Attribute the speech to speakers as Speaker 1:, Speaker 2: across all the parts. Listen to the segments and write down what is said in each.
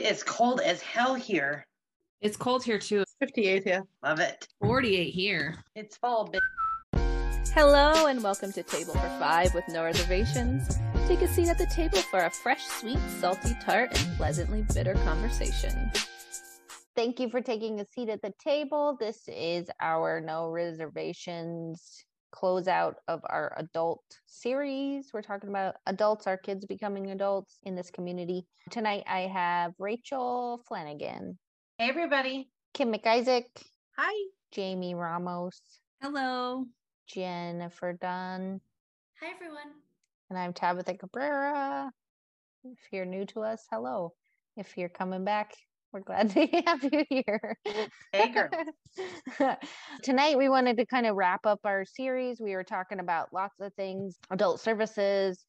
Speaker 1: It is cold as hell here.
Speaker 2: It's cold here too.
Speaker 3: 58 here.
Speaker 1: Love it.
Speaker 2: 48 here.
Speaker 1: It's fall. bitch.
Speaker 4: Hello and welcome to Table for Five with no reservations. Take a seat at the table for a fresh, sweet, salty tart, and pleasantly bitter conversation. Thank you for taking a seat at the table. This is our no reservations closeout of our adult series. We're talking about adults, our kids becoming adults in this community. Tonight I have Rachel Flanagan,
Speaker 1: Hey, everybody.
Speaker 4: Kim McIsaac,
Speaker 3: Hi.
Speaker 4: Jamie Ramos,
Speaker 2: Hello.
Speaker 4: Jennifer Dunn,
Speaker 5: Hi, everyone.
Speaker 4: and I'm Tabitha Cabrera. If you're new to us, hello. If you're coming back, we're glad to have you here.
Speaker 1: Hey, girl.
Speaker 4: Tonight, we wanted to kind of wrap up our series. We were talking about lots of things adult services,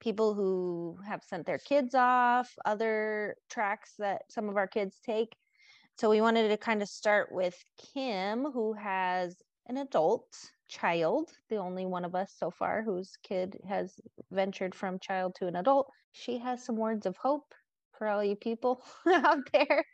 Speaker 4: people who have sent their kids off, other tracks that some of our kids take. So, we wanted to kind of start with Kim, who has an adult child, the only one of us so far whose kid has ventured from child to an adult. She has some words of hope for all you people out there.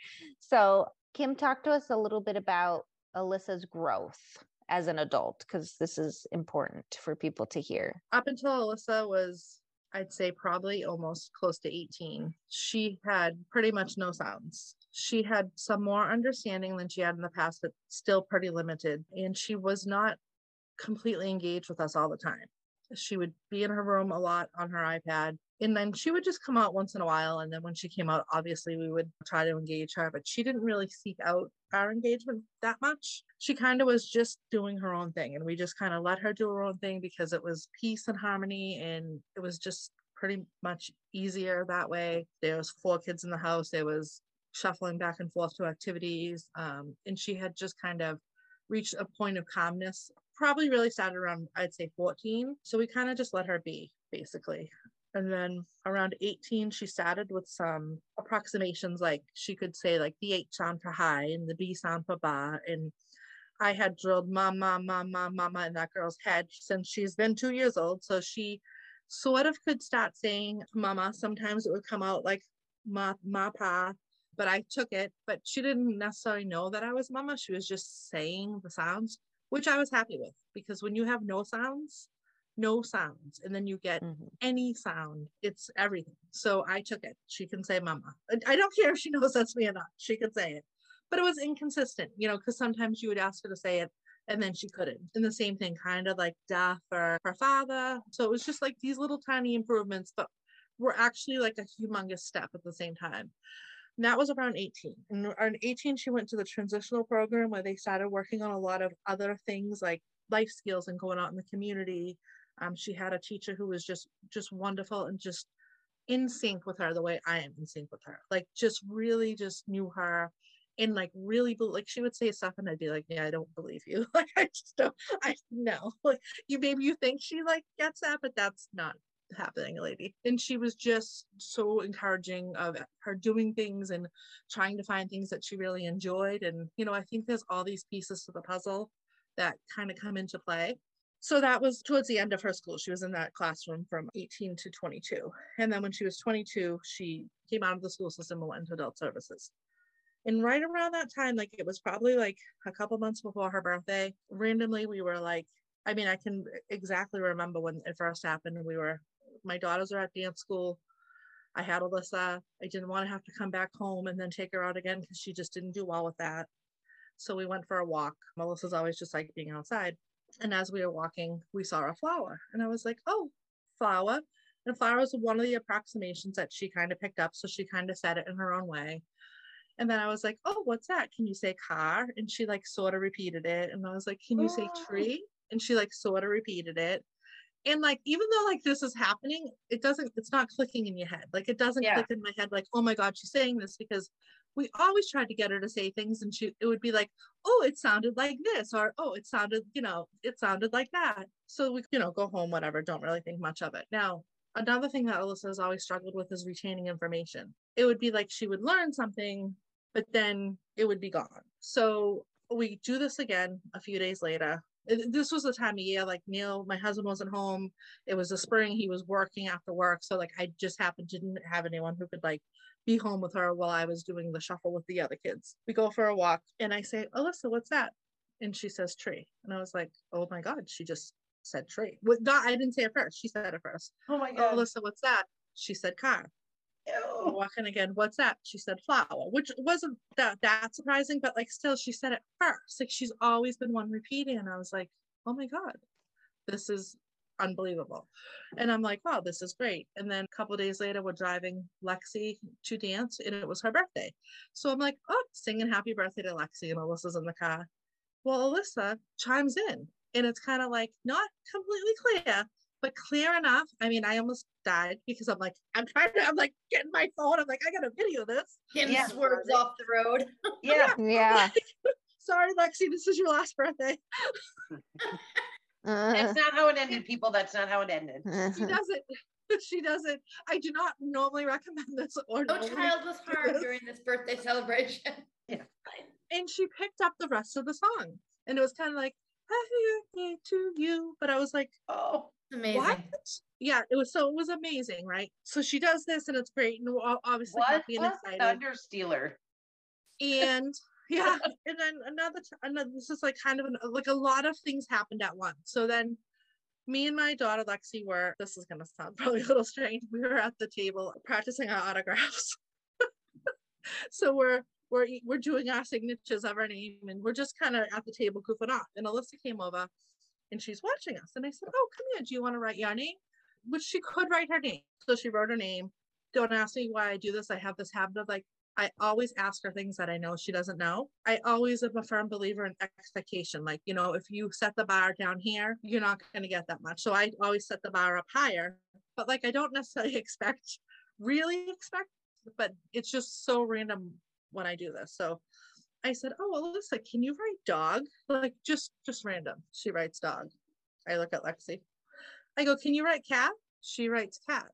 Speaker 4: So, Kim, talk to us a little bit about Alyssa's growth as an adult, because this is important for people to hear.
Speaker 3: Up until Alyssa was, I'd say, probably almost close to 18, she had pretty much no sounds. She had some more understanding than she had in the past, but still pretty limited. And she was not completely engaged with us all the time. She would be in her room a lot on her iPad. And then she would just come out once in a while. And then when she came out, obviously we would try to engage her, but she didn't really seek out our engagement that much. She kind of was just doing her own thing. And we just kind of let her do her own thing because it was peace and harmony. And it was just pretty much easier that way. There was four kids in the house. There was shuffling back and forth to activities. Um, and she had just kind of reached a point of calmness probably really started around i'd say 14 so we kind of just let her be basically. And then around 18 she started with some approximations like she could say like the h sound for high and the b sound for ba and i had drilled mama mama mama in that girl's head since she's been two years old. So she sort of could start saying mama. Sometimes it would come out like ma ma pa but i took it. But she didn't necessarily know that i was mama. She was just saying the sounds which I was happy with because when you have no sounds, no sounds, and then you get
Speaker 4: Mhm.
Speaker 3: any sound, it's everything. So I took it. She can say mama. I- I don't care if she knows that's me or not. She could say it. But it was inconsistent, you know, because sometimes you would ask her to say it and then she couldn't. And the same thing, kind of like da for her father. So it was just like these little tiny improvements, but were actually like a humongous step at the same time. That was around 18. And around 18, she went to the transitional program where they started working on a lot of other things like life skills and going out in the community. Um, she had a teacher who was just just wonderful and just in sync with her the way I am in sync with her. Like just really just knew her and like really like she would say stuff and I'd be like, yeah, I don't believe you. Like I just don't I know. Like you maybe you think she like gets that, but that's not happening lady. And she was just so encouraging of her doing things and trying to find things that she really enjoyed. And you know i think there's all these pieces to the puzzle that kind of come into play. So that was towards the end of her school. She was in that classroom from 18 to 22 and then when she was 22 she came out of the school system and went into adult services. And right around that time like it was probably like a couple months before her birthday randomly we were like i mean i can exactly remember when it first happened. We were my daughters are at dance school. I had Alyssa. Uh, I didn't want to have to come back home and then take her out again because she just didn't do well with that. So we went for a walk. Melissa's always just like being outside. And as we were walking, we saw a flower. And I was like, oh, flower. And flower was one of the approximations that she kind of picked up. So she kind of said it in her own way. And then I was like, oh, what's that? Can you say car? And she like sort of repeated it. And I was like, can you say
Speaker 4: Oh.
Speaker 3: tree? And she like sort of repeated it and like even though like this is happening it doesn't it's not clicking in your head. Like it doesn't
Speaker 1: Yeah.
Speaker 3: click in my head like oh my god she's saying this because we always tried to get her to say things and she it would be like oh it sounded like this or oh it sounded you know it sounded like that. So we you know go home whatever don't really think much of it. Now another thing that alyssa has always struggled with is retaining information. It would be like she would learn something but then it would be gone. So we do this again a few days later this was the time of year like neil my husband wasn't home it was the spring he was working after work so like i just happened to didn't have anyone who could like be home with her while I was doing the shuffle with the other kids. We go for a walk and I say, Alyssa, what's that? And she says tree. And I was like, oh my God, she just said tree. With not, I didn't say it first. She said it first.
Speaker 1: Oh my
Speaker 3: Oh,
Speaker 1: God.
Speaker 3: Alyssa, what's that? She said car.
Speaker 1: Ew.
Speaker 3: walking again. What's that? She said flower, which wasn't that that surprising, but like still she said it first. Like she's always been one repeating. And I was like, oh my God, this is unbelievable. And I'm like, wow, this is great. And then a couple days later, we're driving Lexi to dance, and it was her birthday. So I'm like, oh, singing happy birthday to Lexi, and Alyssa's in the car. Well, Alyssa chimes in, and it's kind of like not completely clear, but clear enough. I mean, I almost died because I'm like, I'm trying to, I'm like getting my phone. I'm like, I gotta video this.
Speaker 5: Him
Speaker 1: Yeah.
Speaker 5: swerves off the road.
Speaker 1: Yeah.
Speaker 4: Yeah.
Speaker 3: Sorry, Lexi, this is your last birthday.
Speaker 1: That's uh-huh. not how it ended, people. That's not how it ended.
Speaker 3: She uh-huh. doesn't. She doesn't. I do not normally recommend this or
Speaker 5: oh,
Speaker 3: No
Speaker 5: child was harmed during this birthday celebration. Yeah.
Speaker 3: and she picked up the rest of the song and it was kind of like happy birthday to you but i was like
Speaker 1: Oh,
Speaker 5: Amazing.
Speaker 3: what yeah it was so it was amazing right so she does this and it's great and we're all obviously
Speaker 1: what
Speaker 3: happy and excited
Speaker 1: thunder stealer.
Speaker 3: and yeah and then another, t- another this is like kind of an, like a lot of things happened at once so then me and my daughter lexi were this is going to sound probably a little strange we were at the table practicing our autographs so we're we're we're doing our signatures of our name and we're just kind of at the table goofing off and alyssa came over and she's watching us and i said oh come here do you want to write your name which she could write her name so she wrote her name don't ask me why i do this i have this habit of like I always ask her things that I know she doesn't know. I always am a firm believer in expectation. Like, you know, if you set the bar down here, you're not going to get that much. So I always set the bar up higher. But like, I don't necessarily expect, really expect, but it's just so random when I do this. So I said, Oh, Alyssa, can you write dog? Like, just, just random. She writes dog. I look at Lexi. I go, Can you write cat? She writes cat.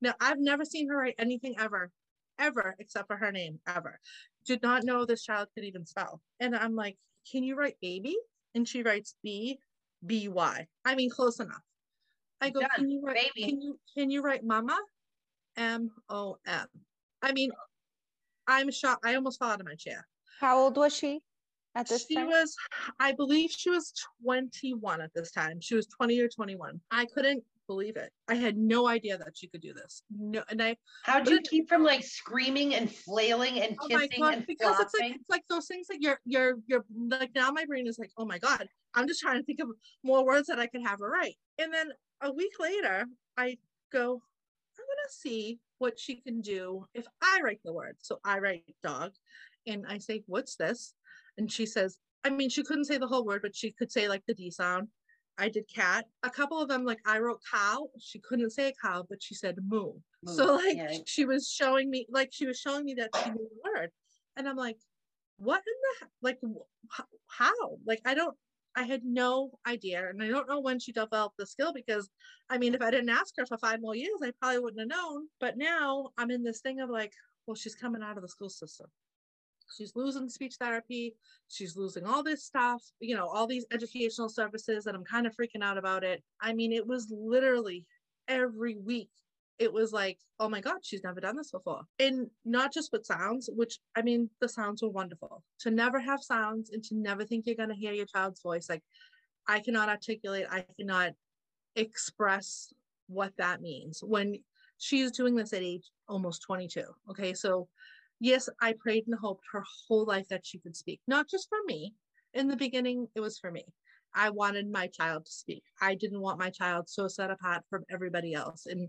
Speaker 3: Now, I've never seen her write anything ever ever except for her name ever did not know this child could even spell and i'm like can you write baby and she writes b b y i mean close enough i go
Speaker 1: Done.
Speaker 3: can you write
Speaker 1: Baby.
Speaker 3: can you can you write mama m o m i mean i'm shocked i almost fell out of my chair
Speaker 4: How old was she at this
Speaker 3: she
Speaker 4: time?
Speaker 3: was i believe she was 21 at this time she was 20 or 21 i couldn't believe it i had no idea that she could do this no and i
Speaker 1: How'd you keep from like screaming and flailing and
Speaker 3: Oh
Speaker 1: kissing
Speaker 3: god!
Speaker 1: and
Speaker 3: Because it's like it's like those things that you're you're you're like now my brain is like, oh my god, I'm just trying to think of more words that I could have her write. And then a week later, I go, I'm gonna see what she can do if I write the word. So I write dog, and I say, what's this? And she says, I mean, she couldn't say the whole word, but she could say like the D sound. I did cat. A couple of them, like I wrote cow. She couldn't say cow, but she said moo. So like
Speaker 1: yeah.
Speaker 3: she was showing me, like she was showing me that she knew the word, and I'm like, what in the like how? Like I don't. I had no idea, and I don't know when she developed the skill because, I mean, if I didn't ask her for five more years, I probably wouldn't have known. But now I'm in this thing of like, well, she's coming out of the school system. She's losing speech therapy. She's losing all this stuff, you know, all these educational services, and I'm kind of freaking out about it. I mean, it was literally every week. It was like, oh my God, she's never done this before. And not just with sounds, which I mean, the sounds were wonderful. To never have sounds and to never think you're going to hear your child's voice. Like, I cannot articulate, I cannot express what that means when she's doing this at age almost 22. Okay. So, yes, I prayed and hoped her whole life that she could speak, not just for me. In the beginning, it was for me. I wanted my child to speak. I didn't want my child so set apart from everybody else. And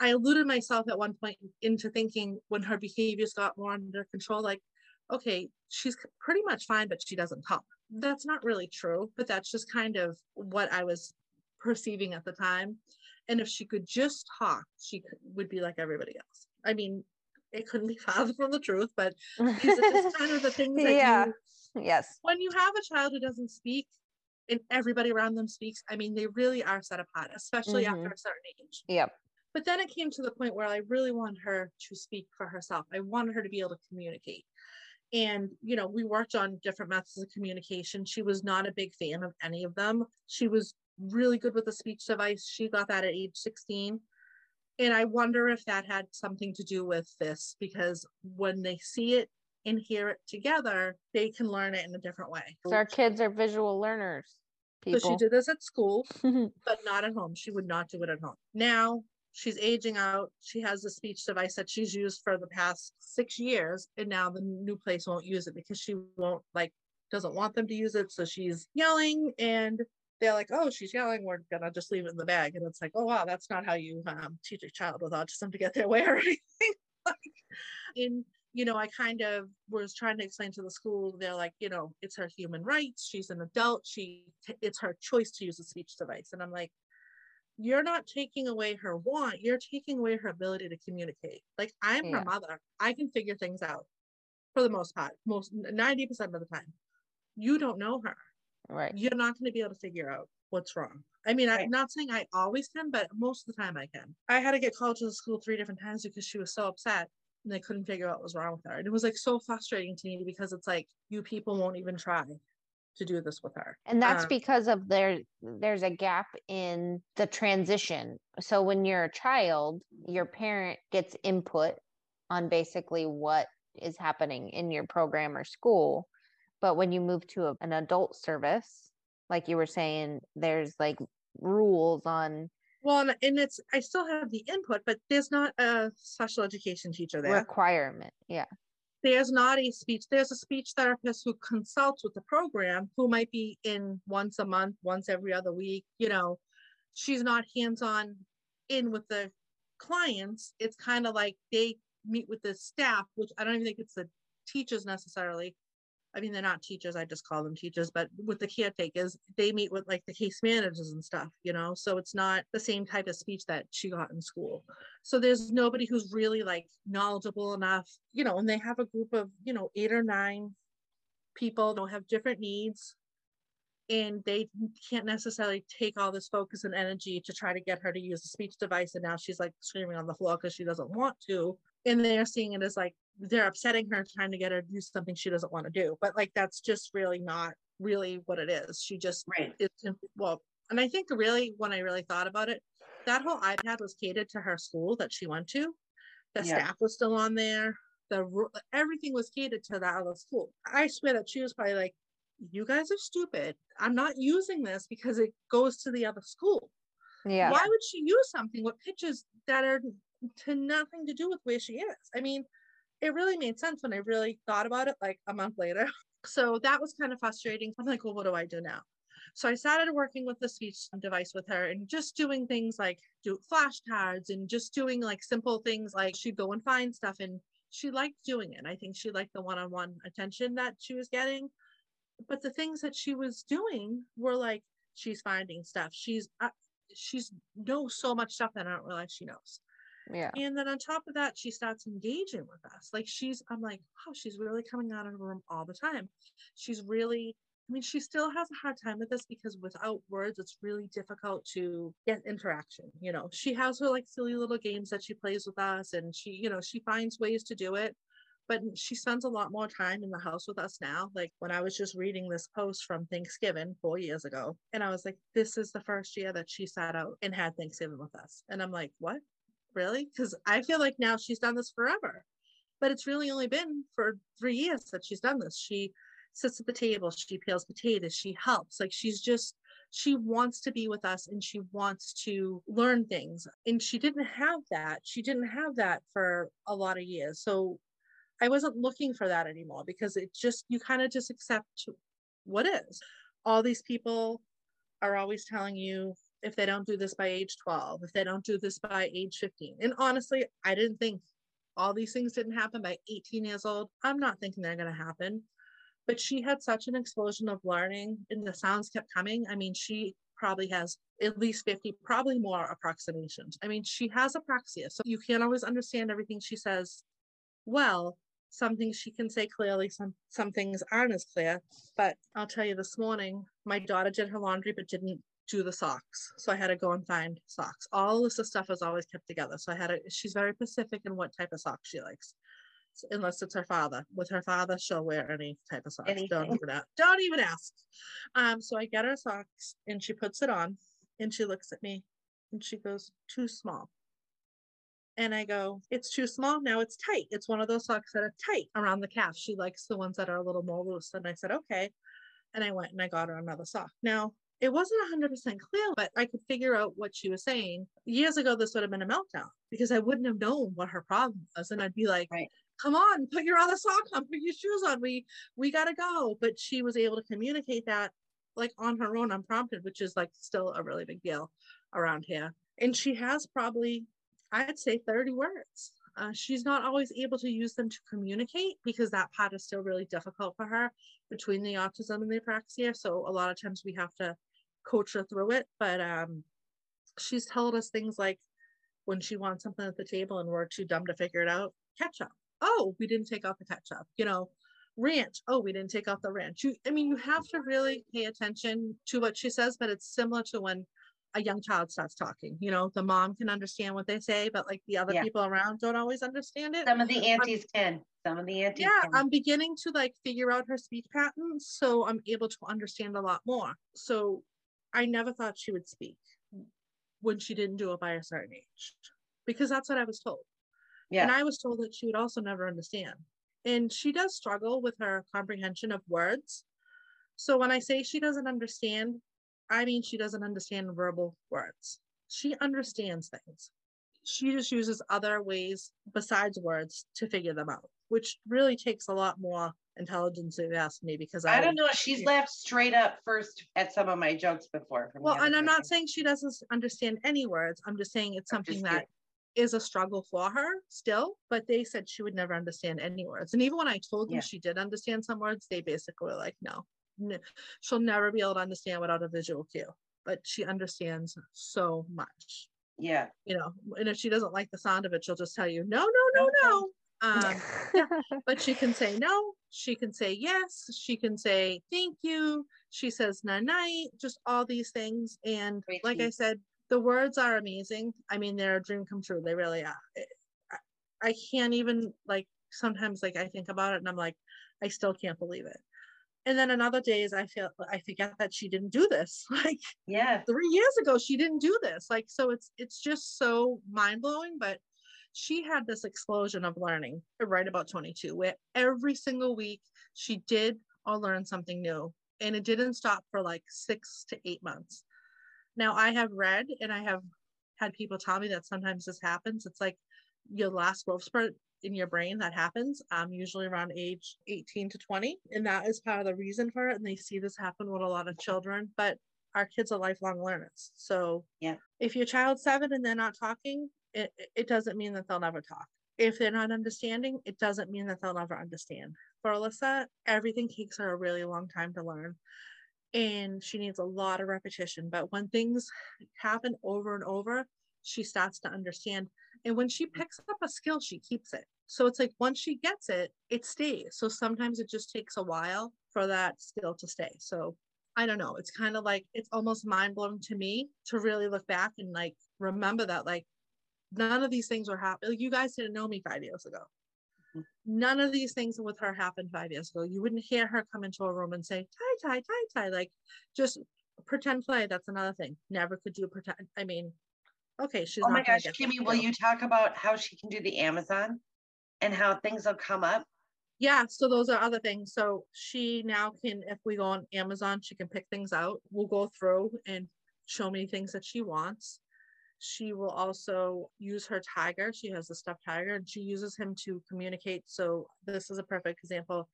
Speaker 3: I eluded myself at one point into thinking when her behaviors got more under control, like, okay, she's pretty much fine, but she doesn't talk. That's not really true, but that's just kind of what I was perceiving at the time. And if she could just talk, she would be like everybody else. I mean, it couldn't be farther from the truth, but these are just kind of the things that
Speaker 4: Yeah.
Speaker 3: you
Speaker 4: yes.
Speaker 3: when you have a child who doesn't speak and everybody around them speaks, I mean, they really are set apart, especially after
Speaker 4: Mhm.
Speaker 3: a certain age.
Speaker 4: Yep.
Speaker 3: But then it came to the point where I really wanted her to speak for herself. I wanted her to be able to communicate. And, you know, we worked on different methods of communication. She was not a big fan of any of them. She was really good with the speech device. She got that at age 16. And I wonder if that had something to do with this because when they see it and hear it together, they can learn it in a different way.
Speaker 4: 'Cause our kids are visual learners.
Speaker 3: So she did this at school, mhm. but not at home. She would not do it at home. Now she's aging out. She has a speech device that she's used for the past six years, and now the new place won't use it because she won't like doesn't want them to use it. So she's yelling, and they're like, "Oh, she's yelling. We're gonna just leave it in the bag." And it's like, "Oh wow, that's not how you um, teach a child with autism to get their way or anything." like, in you know, I kind of was trying to explain to the school, they're like, you know, it's her human rights. She's an adult. She, it's her choice to use a speech device. And I'm like, you're not taking away her want, you're taking away her ability to communicate. Like, I'm
Speaker 4: Yeah.
Speaker 3: her mother. I can figure things out for the most part, most 90% of the time. You don't know her.
Speaker 4: Right.
Speaker 3: You're not going to be able to figure out what's wrong. I mean,
Speaker 1: Right.
Speaker 3: I'm not saying I always can, but most of the time I can. I had to get called to the school three different times because she was so upset and they couldn't figure out what was wrong with her. And it was like so frustrating to me because it's like you people won't even try to do this with her.
Speaker 4: And that's
Speaker 3: Um,
Speaker 4: because of there there's a gap in the transition. So when you're a child, your parent gets input on basically what is happening in your program or school. But when you move to a, an adult service, like you were saying, there's like rules on
Speaker 3: Well, and, it's I still have the input, but there's not a special education teacher there.
Speaker 4: requirement. Yeah.
Speaker 3: there's not a speech there's a speech therapist who consults with the program who might be in once a month once every other week you know she's not hands-on in with the clients it's kind of like they meet with the staff which i don't even think it's the teachers necessarily i mean they're not teachers i just call them teachers but with the caretakers they meet with like the case managers and stuff you know so it's not the same type of speech that she got in school so there's nobody who's really like knowledgeable enough, you know, and they have a group of, you know, eight or nine people don't have different needs. And they can't necessarily take all this focus and energy to try to get her to use a speech device. And now she's like screaming on the floor because she doesn't want to. And they're seeing it as like they're upsetting her, trying to get her to do something she doesn't want to do. But like that's just really not really what it is. She just
Speaker 1: Right.
Speaker 3: it's well, and I think really when I really thought about it, that whole iPad was catered to her school that she went to. The
Speaker 1: Yeah.
Speaker 3: staff was still on there. The everything was catered to that other school. I swear that she was probably like, "You guys are stupid. I'm not using this because it goes to the other school.
Speaker 4: Yeah.
Speaker 3: Why would she use something with pictures that are to nothing to do with where she is? I mean, it really made sense when I really thought about it like a month later. So that was kind of frustrating. I'm like, well, what do I do now? So I started working with the speech device with her and just doing things like do flashcards and just doing like simple things like she'd go and find stuff and she liked doing it. I think she liked the one-on-one attention that she was getting. But the things that she was doing were like she's finding stuff. She's uh, she's knows so much stuff that I don't realize she knows.
Speaker 4: Yeah.
Speaker 3: And then on top of that, she starts engaging with us. Like she's, I'm like, oh, she's really coming out of her room all the time. She's really, I mean, she still has a hard time with this because without words, it's really difficult to get interaction. You know, she has her like silly little games that she plays with us and she, you know, she finds ways to do it. But she spends a lot more time in the house with us now. Like when I was just reading this post from Thanksgiving four years ago, and I was like, this is the first year that she sat out and had Thanksgiving with us. And I'm like, what? Really? Because i feel like now she's done this forever. But it's really only been for three years that she's done this. She sits at the table she peels potatoes she helps. Like she's just she wants to be with us and she wants to learn things. And she didn't have that. She didn't have that for a lot of years. So i wasn't looking for that anymore because it just you kind of just accept what is. All these people are always telling you if they don't do this by age 12, if they don't do this by age 15. And honestly, I didn't think all these things didn't happen by 18 years old. I'm not thinking they're going to happen. But she had such an explosion of learning and the sounds kept coming. I mean, she probably has at least 50, probably more approximations. I mean, she has apraxia. So you can't always understand everything she says well. Some things she can say clearly, some some things aren't as clear. But I'll tell you this morning, my daughter did her laundry but didn't do the socks. So I had to go and find socks. All this stuff is always kept together. So I had to, she's very specific in what type of socks she likes. So unless it's her father. With her father, she'll wear any type of socks. Don't even ask. Don't even ask. Um, so I get her socks and she puts it on and she looks at me and she goes, too small. And I go, it's too small. Now it's tight. It's one of those socks that are tight around the calf. She likes the ones that are a little more loose. And I said, okay. And I went and I got her another sock. Now, it wasn't 100% clear, but I could figure out what she was saying. Years ago, this would have been a meltdown because I wouldn't have known what her problem was. And I'd be like,
Speaker 1: Right.
Speaker 3: come on, put your other sock on, put your shoes on. We we gotta go. But she was able to communicate that like on her own unprompted, which is like still a really big deal around here. And she has probably, I'd say 30 words. Uh, she's not always able to use them to communicate because that part is still really difficult for her between the autism and the apraxia. So a lot of times we have to coach her through it. But um, she's told us things like when she wants something at the table and we're too dumb to figure it out, ketchup. Oh, we didn't take off the ketchup. You know, ranch. Oh, we didn't take off the ranch. You, I mean, you have to really pay attention to what she says, but it's similar to when a young child starts talking. You know, the mom can understand what they say, but like the other
Speaker 1: Yeah.
Speaker 3: people around don't always understand it.
Speaker 1: Some of the aunties can, some of the aunties.
Speaker 3: Yeah,
Speaker 1: can.
Speaker 3: I'm beginning to like figure out her speech patterns, so I'm able to understand a lot more. So I never thought she would speak when she didn't do it by a certain age, because that's what I was told.
Speaker 1: Yeah.
Speaker 3: And I was told that she would also never understand. And she does struggle with her comprehension of words. So when I say she doesn't understand, I mean she doesn't understand verbal words. She understands things. She just uses other ways besides words to figure them out, which really takes a lot more intelligence if you ask me because I,
Speaker 1: I don't know, she's laughed straight up first at some of my jokes before.
Speaker 3: Well, and I'm not saying she doesn't understand any words. I'm just saying it's something that is a struggle for her still, but they said she would never understand any words. And even when I told them
Speaker 1: Yeah.
Speaker 3: she did understand some words, they basically were like, no, n- she'll never be able to understand without a visual cue. But she understands so much,
Speaker 1: Yeah,
Speaker 3: you know. And if she doesn't like the sound of it, she'll just tell you, no, no, no, no. Um, but she can say no, she can say yes, she can say thank you, she says na night, just all these things. And
Speaker 1: Great
Speaker 3: like I said, the words are amazing. I mean, they're a dream come true. They really are. I can't even like sometimes like I think about it and I'm like, I still can't believe it. And then on other days I feel I forget that she didn't do this. Like
Speaker 1: yeah,
Speaker 3: three years ago she didn't do this. Like so it's it's just so mind-blowing but she had this explosion of learning right about 22 where every single week she did or learned something new and it didn't stop for like six to eight months. Now i have read and i have had people tell me that sometimes this happens. It's like your last growth spurt in your brain that happens um usually around age 18 to 20 and that is part of the reason for it and they see this happen with a lot of children but our kids are lifelong learners. So
Speaker 1: Yeah.
Speaker 3: if your child's seven and they're not talking, it, it- it doesn't mean that they'll never talk. If they're not understanding, it doesn't mean that they'll never understand. For Alyssa, everything takes her a really long time to learn. And she needs a lot of repetition. But when things happen over and over, she starts to understand. And when she picks up a skill, she keeps it. So it's like once she gets it, it stays. So sometimes it just takes a while for that skill to stay. So I don't know. It's kind of like it's almost mind blowing to me to really look back and like remember that like none of these things were happening. Like, you guys didn't know me five years ago.
Speaker 1: Mhm.
Speaker 3: None of these things with her happened five years ago. You wouldn't hear her come into a room and say tie tie tie tie like just pretend play. That's another thing. Never could do pretend. I mean, okay, she's.
Speaker 1: oh my gosh, Kimmy, will you talk about how she can do the Amazon? And how things will come up?
Speaker 3: Yeah, so those are other things. So she now can, if we go on Amazon, she can pick things out. We'll go through and show me things that she wants. She will also use her tiger. She has a stuffed tiger and she uses him to communicate. So this is a perfect example.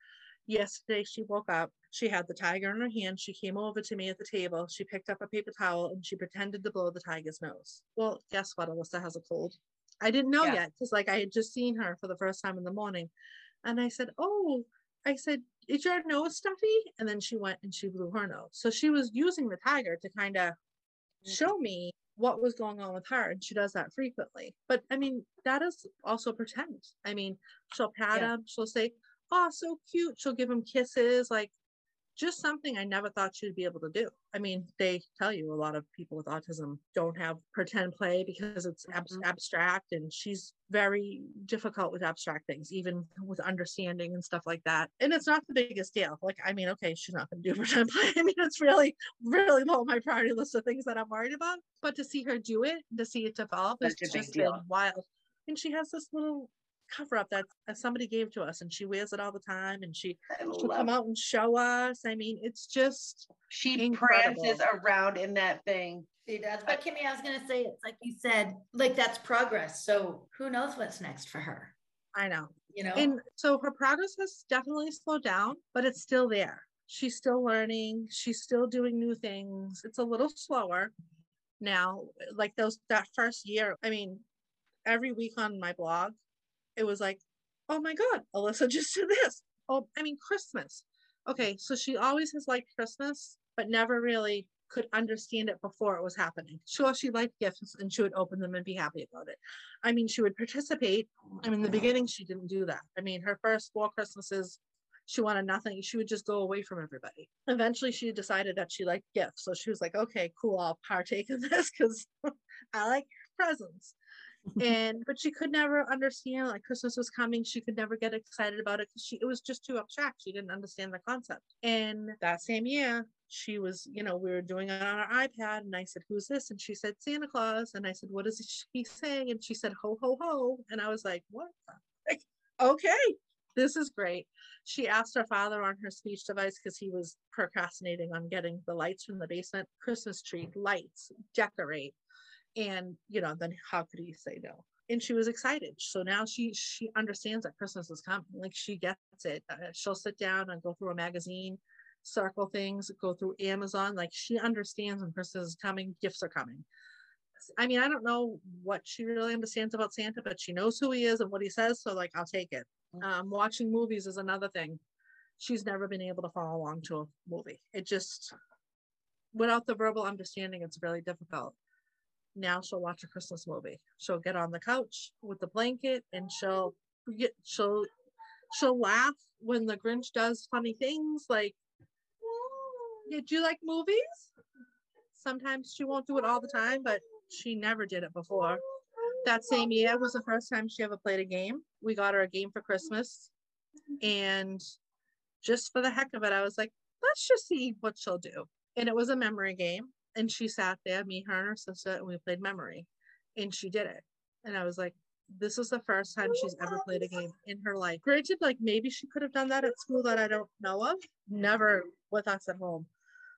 Speaker 3: Yesterday she woke up, she had the tiger in her hand. She came over to me at the table. She picked up a paper towel and she pretended to blow the tiger's nose. Well, guess what? Alyssa has a cold. I didn't know
Speaker 1: Yeah.
Speaker 3: yet because like I had just seen her for the first time in the morning. And I said, Oh, I said, is your nose stuffy? And then she went and she blew her nose. So she was using the tiger to kind of mm. show me what was going on with her. And she does that frequently. But I mean, that is also pretend. I mean, she'll pat
Speaker 1: Yeah.
Speaker 3: him, she'll say, Oh, so cute. She'll give him kisses. Like just something I never thought she'd be able to do. I mean, they tell you a lot of people with autism don't have pretend play because it's ab-
Speaker 1: Mhm.
Speaker 3: abstract, and she's very difficult with abstract things, even with understanding and stuff like that. And it's not the biggest deal. Like, I mean, okay, she's not going to do pretend play. I mean, it's really, really low on my priority list of things that I'm worried about. But to see her do it, to see it develop,
Speaker 1: Such
Speaker 3: it's just been wild. And she has this little cover up that uh, somebody gave to us and she wears it all the time and she she'll
Speaker 1: love-
Speaker 3: come out and show us. I mean, it's just
Speaker 1: She
Speaker 3: incredible.
Speaker 1: prances around in that thing.
Speaker 5: She does. But Kimmy, I was gonna say, it's like you said, like that's progress. So who knows what's next for her?
Speaker 3: I know.
Speaker 5: You know?
Speaker 3: And so her progress has definitely slowed down, but it's still there. She's still learning. She's still doing new things. It's a little slower now. Like those that first year, I mean, every week on my blog, it was like, oh my God, Alyssa just did this. Oh, I mean, Christmas. Okay, so she always has liked Christmas, but never really could understand it before it was happening. Sure, she liked gifts and she would open them and be happy about it. I mean, she would participate. I mean, in the beginning, she didn't do that. I mean, her first four Christmases, she wanted nothing. She would just go away from everybody. Eventually, she decided that she liked gifts. So she was like, okay, cool, I'll partake in this because I like presents. and but she could never understand like Christmas was coming. She could never get excited about it because she it was just too abstract. She didn't understand the concept. And that same year, she was, you know, we were doing it on our iPad, and I said, "Who's this?" And she said, "Santa Claus." And I said, "What does he say?" And she said, "Ho ho ho." And I was like, "What?" heck? okay, this is great. She asked her father on her speech device because he was procrastinating on getting the lights from the basement, Christmas tree lights, decorate, and you know, then how could he say no? And she was excited. So now she she understands that Christmas is coming. Like she gets it. Uh, she'll sit down and go through a magazine circle things, go through Amazon. Like she understands when Christmas is coming, gifts are coming. I mean, I don't know what she really understands about Santa, but she knows who he is and what he says. So, like, I'll take it. Um, watching movies is another thing. She's never been able to follow along to a movie. It just, without the verbal understanding, it's really difficult. Now she'll watch a Christmas movie. She'll get on the couch with the blanket and she'll get, she'll, she'll laugh when the Grinch does funny things like did you like movies? Sometimes she won't do it all the time, but she never did it before. That same year was the first time she ever played a game. We got her a game for Christmas. And just for the heck of it, I was like, let's just see what she'll do. And it was a memory game. And she sat there, me, her, and her sister, and we played memory. And she did it. And I was like, this is the first time she's ever played a game in her life. Granted, like maybe she could have done that at school that I don't know of. Never with us at home.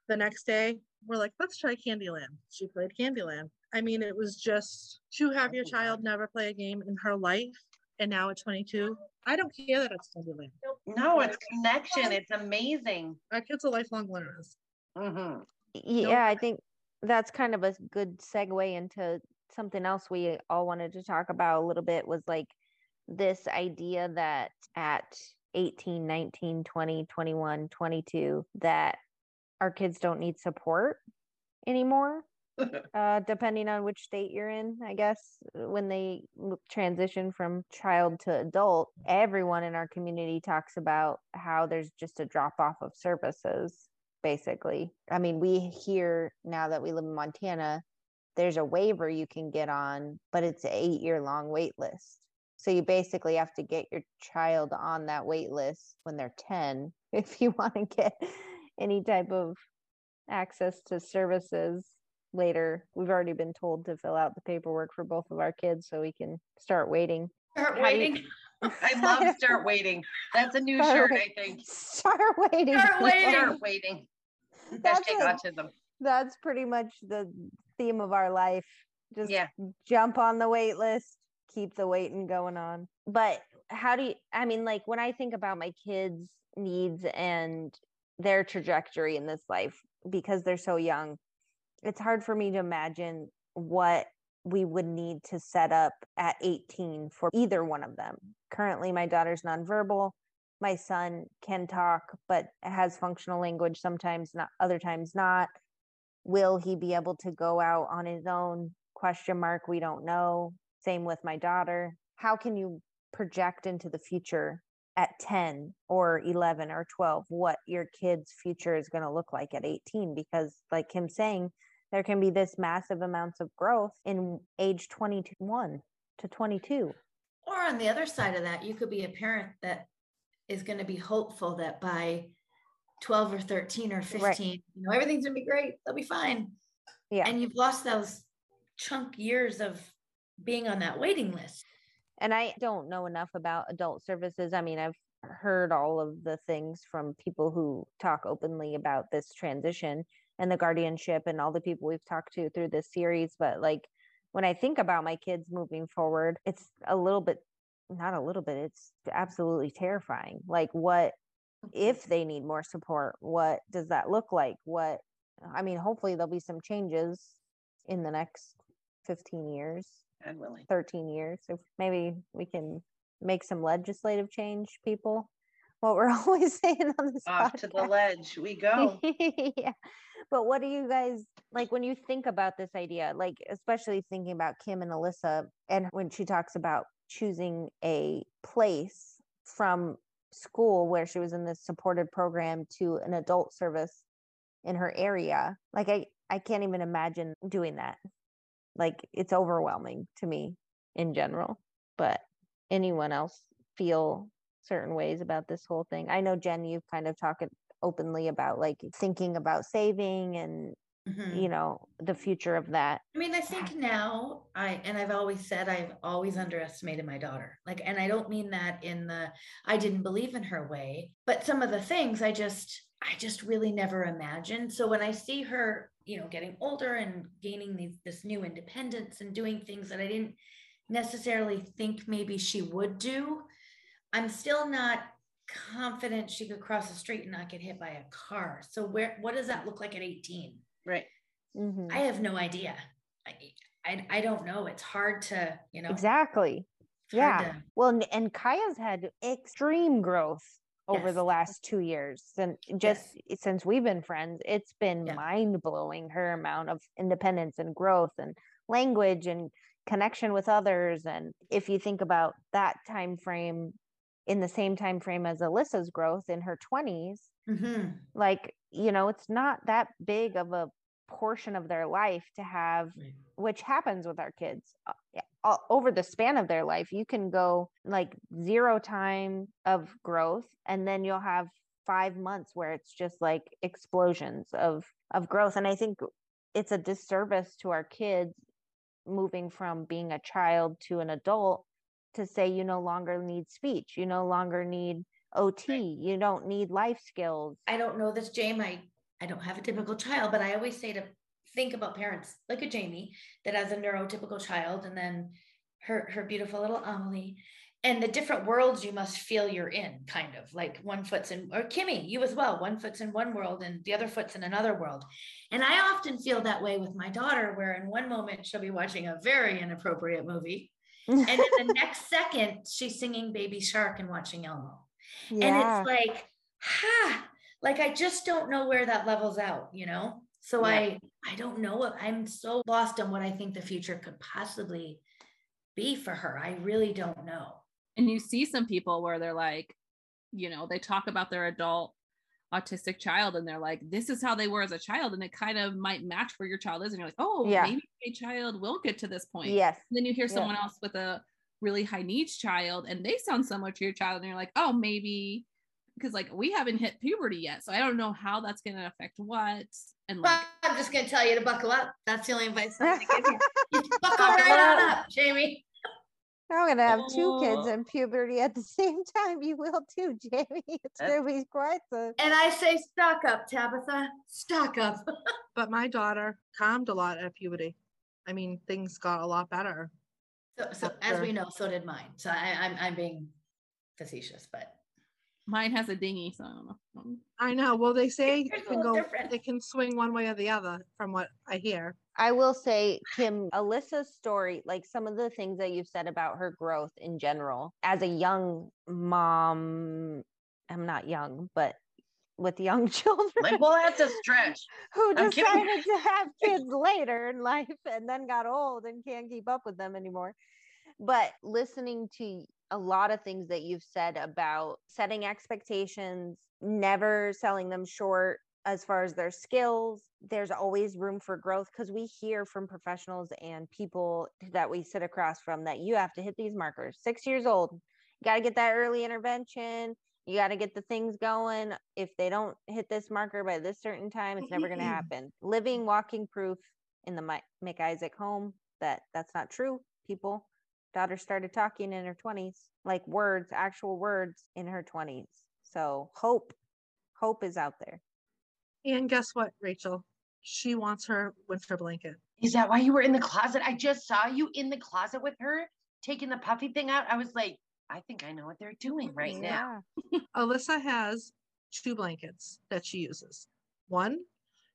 Speaker 3: The next day, we're like, let's try Candyland. She played Candyland. I mean, it was just to have your child never play a game in her life. And now at 22, I don't care that it's Candyland.
Speaker 1: No, it's connection. It's amazing.
Speaker 3: Our kids are lifelong learners.
Speaker 1: Mhm.
Speaker 4: Yeah, I think that's kind of a good segue into something else we all wanted to talk about a little bit was like this idea that at 18, 19, 20, 21, 22 that our kids don't need support anymore. uh, depending on which state you're in, I guess, when they transition from child to adult, everyone in our community talks about how there's just a drop off of services, basically. I mean, we hear now that we live in Montana, there's a waiver you can get on, but it's an eight year long wait list. So you basically have to get your child on that wait list when they're 10 if you want to get any type of access to services later. We've already been told to fill out the paperwork for both of our kids so we can start waiting.
Speaker 5: Start
Speaker 4: How do you-
Speaker 5: waiting.
Speaker 1: I love start waiting. That's a new
Speaker 4: Start
Speaker 1: shirt,
Speaker 4: wait-
Speaker 1: I think.
Speaker 4: Start waiting.
Speaker 5: Start waiting.
Speaker 1: Start waiting.
Speaker 4: That's
Speaker 1: Hashtag
Speaker 4: it.
Speaker 1: autism.
Speaker 4: That's pretty much the theme of our life. Just
Speaker 1: Yeah.
Speaker 4: jump on the wait list, keep the waiting going on. But how do you, I mean, like when I think about my kids' needs and their trajectory in this life, because they're so young, it's hard for me to imagine what we would need to set up at 18 for either one of them. Currently, my daughter's nonverbal. My son can talk, but has functional language sometimes, not other times not. Will he be able to go out on his own? Question mark. We don't know. Same with my daughter. How can you project into the future at 10 or 11 or 12 what your kid's future is going to look like at 18? Because, like him saying, there can be this massive amounts of growth in age 21 to 22.
Speaker 5: Or on the other side of that, you could be a parent that is going to be hopeful that by 12 or 13 or 15, you know, everything's going to be great. They'll be fine.
Speaker 4: Yeah.
Speaker 5: And you've lost those chunk years of being on that waiting list.
Speaker 4: And I don't know enough about adult services. I mean, I've heard all of the things from people who talk openly about this transition and the guardianship and all the people we've talked to through this series. But like when I think about my kids moving forward, it's a little bit, not a little bit, it's absolutely terrifying. Like, what mm-hmm. if they need more support? What does that look like? What, I mean, hopefully there'll be some changes in the next 15 years,
Speaker 1: willing.
Speaker 4: 13 years. If maybe we can make some legislative change, people. What we're always saying on this
Speaker 1: Off to the ledge we go.
Speaker 4: yeah. But what do you guys like when you think about this idea? Like, especially thinking about Kim and Alyssa, and when she talks about choosing a place from school where she was in this supported program to an adult service in her area. Like, I, I can't even imagine doing that. Like, it's overwhelming to me in general. But anyone else feel certain ways about this whole thing? I know, Jen, you've kind of talked openly about like thinking about saving and
Speaker 5: Mhm.
Speaker 4: you know the future of that
Speaker 5: I mean, I think now I, and I've always said I've always underestimated my daughter. Like, and I don't mean that in the I didn't believe in her way, but some of the things I just, I just really never imagined. So when I see her, you know, getting older and gaining these, this new independence and doing things that I didn't necessarily think maybe she would do, I'm still not confident she could cross the street and not get hit by a car. So where, what does that look like at 18?
Speaker 1: Right.
Speaker 4: Mhm.
Speaker 5: I have no idea. I, I, I don't know. It's hard to, you know,
Speaker 4: exactly yeah
Speaker 5: to-
Speaker 4: well and kaya's had extreme growth over the last two years and just since we've been friends it's been
Speaker 5: Yeah.
Speaker 4: mind-blowing her amount of independence and growth and language and connection with others and if you think about that time frame in the same time frame as alyssa's growth in her 20s
Speaker 5: Mhm.
Speaker 4: like you know it's not that big of a portion of their life to have
Speaker 5: Right.
Speaker 4: which happens with our kids uh, o- over the span of their life you can go like zero time of growth and then you'll have five months where it's just like explosions of of growth and i think it's a disservice to our kids moving from being a child to an adult to say you no longer need speech you no longer need ot you don't need life skills
Speaker 5: I don't know this, Jamie. I don't have a typical child, but I always say to think about parents like a Jamie that has a neurotypical child and then her, her beautiful little Amelie and the different worlds you must feel you're in, kind of like one foot's in, or Kimmy, you as well, one foot's in one world and the other foot's in another world. And I often feel that way with my daughter, where in one moment she'll be watching a very inappropriate movie. And in the next second, she's singing Baby Shark and watching Elmo.
Speaker 4: yeah
Speaker 5: And it's like, ha, like I just don't know where that levels out, you know? So
Speaker 1: Yeah.
Speaker 5: I I don't know what I'm so lost on what I think the future could possibly be for her. I really don't know.
Speaker 2: And you see some people where they're like, you know, they talk about their adult autistic child and they're like, this is how they were as a child. And it kind of might match where your child is. And you're like, oh,
Speaker 4: Yeah.
Speaker 2: maybe my child will get to this point.
Speaker 4: yes
Speaker 2: And then you hear
Speaker 4: Yeah.
Speaker 2: someone else with a really high needs child and they sound similar to your child. And you're like, oh, maybe because like we haven't hit puberty yet. So I don't know how that's going to affect what. And like,
Speaker 5: But I'm just gonna tell you to buckle up. That's the only advice I'm gonna give you. You buckle right on up, Jamie.
Speaker 4: I'm gonna have two kids
Speaker 2: Oh.
Speaker 4: in puberty at the same time. You will too, Jamie. It's
Speaker 1: Uh,
Speaker 4: gonna be quite the
Speaker 5: And I say stock up, Tabitha. Stock up.
Speaker 3: But my daughter calmed a lot at puberty. I mean, things got a lot better.
Speaker 5: So, so as we know, so did mine. So I, I'm I'm being facetious, but
Speaker 2: mine has a dinghy. So I don't know.
Speaker 3: I know. Well, they say
Speaker 5: Yours
Speaker 3: it can go,
Speaker 5: different.
Speaker 3: it can swing one way or the other, from what I hear.
Speaker 4: I will say, Kim, Alyssa's story, like some of the things that you've said about her growth in general, as a young mom, I'm not young, but with young children
Speaker 1: Like we'll have to stretch.
Speaker 4: who
Speaker 1: I'm kidding.
Speaker 4: decided to have kids later in life and then got old and can't keep up with them anymore. But listening to a lot of things that you've said about setting expectations, never selling them short as far as their skills, there's always room for growth because we hear from professionals and people that we sit across from that you have to hit these markers. Six years old, you got to get that early intervention. You got to get the things going. If they don't hit this marker by this certain time, it's never going to happen. Living, walking proof in the McIsaac home that that's not true. People, daughter started talking in her 20s, like words, actual words in her 20s. So hope, hope is out there.
Speaker 3: And guess what, Rachel? She wants her winter blanket.
Speaker 1: Is that why you were in the closet? I just saw you in the closet with her taking the puffy thing out. I was like, I think I know what they're doing right now.
Speaker 3: Alyssa has two blankets that she uses. One,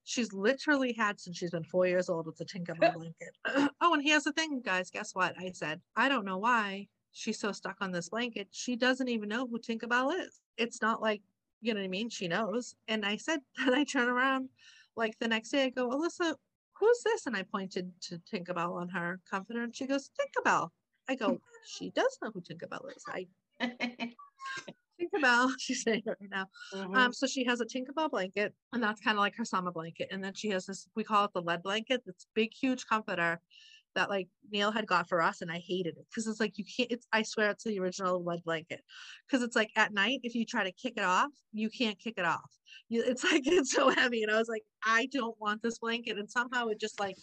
Speaker 3: she's literally had since she's been four years old. It's a Tinkerbell blanket. oh, and here's the thing, guys. Guess what? I said, I don't know why she's so stuck on this blanket. She doesn't even know who Tinkerbell is. It's not like, you know what I mean? She knows. And I said, then I turn around like the next day, I go, Alyssa, who's this? And I pointed to Tinkerbell on her comforter and she goes, Tinkerbell. I go, she does know who Tinkerbell is. I Tinkerbell, she's saying it right now.
Speaker 1: Mhm.
Speaker 3: Um, so she has a Tinkerbell blanket, and that's kind of like her summer blanket. And then she has this, we call it the lead blanket, this big, huge comforter that like Neil had got for us, and I hated it because it's like you can't. It's I swear it's the original lead blanket because it's like at night if you try to kick it off, you can't kick it off. You, it's like it's so heavy, and I was like, I don't want this blanket, and somehow it just like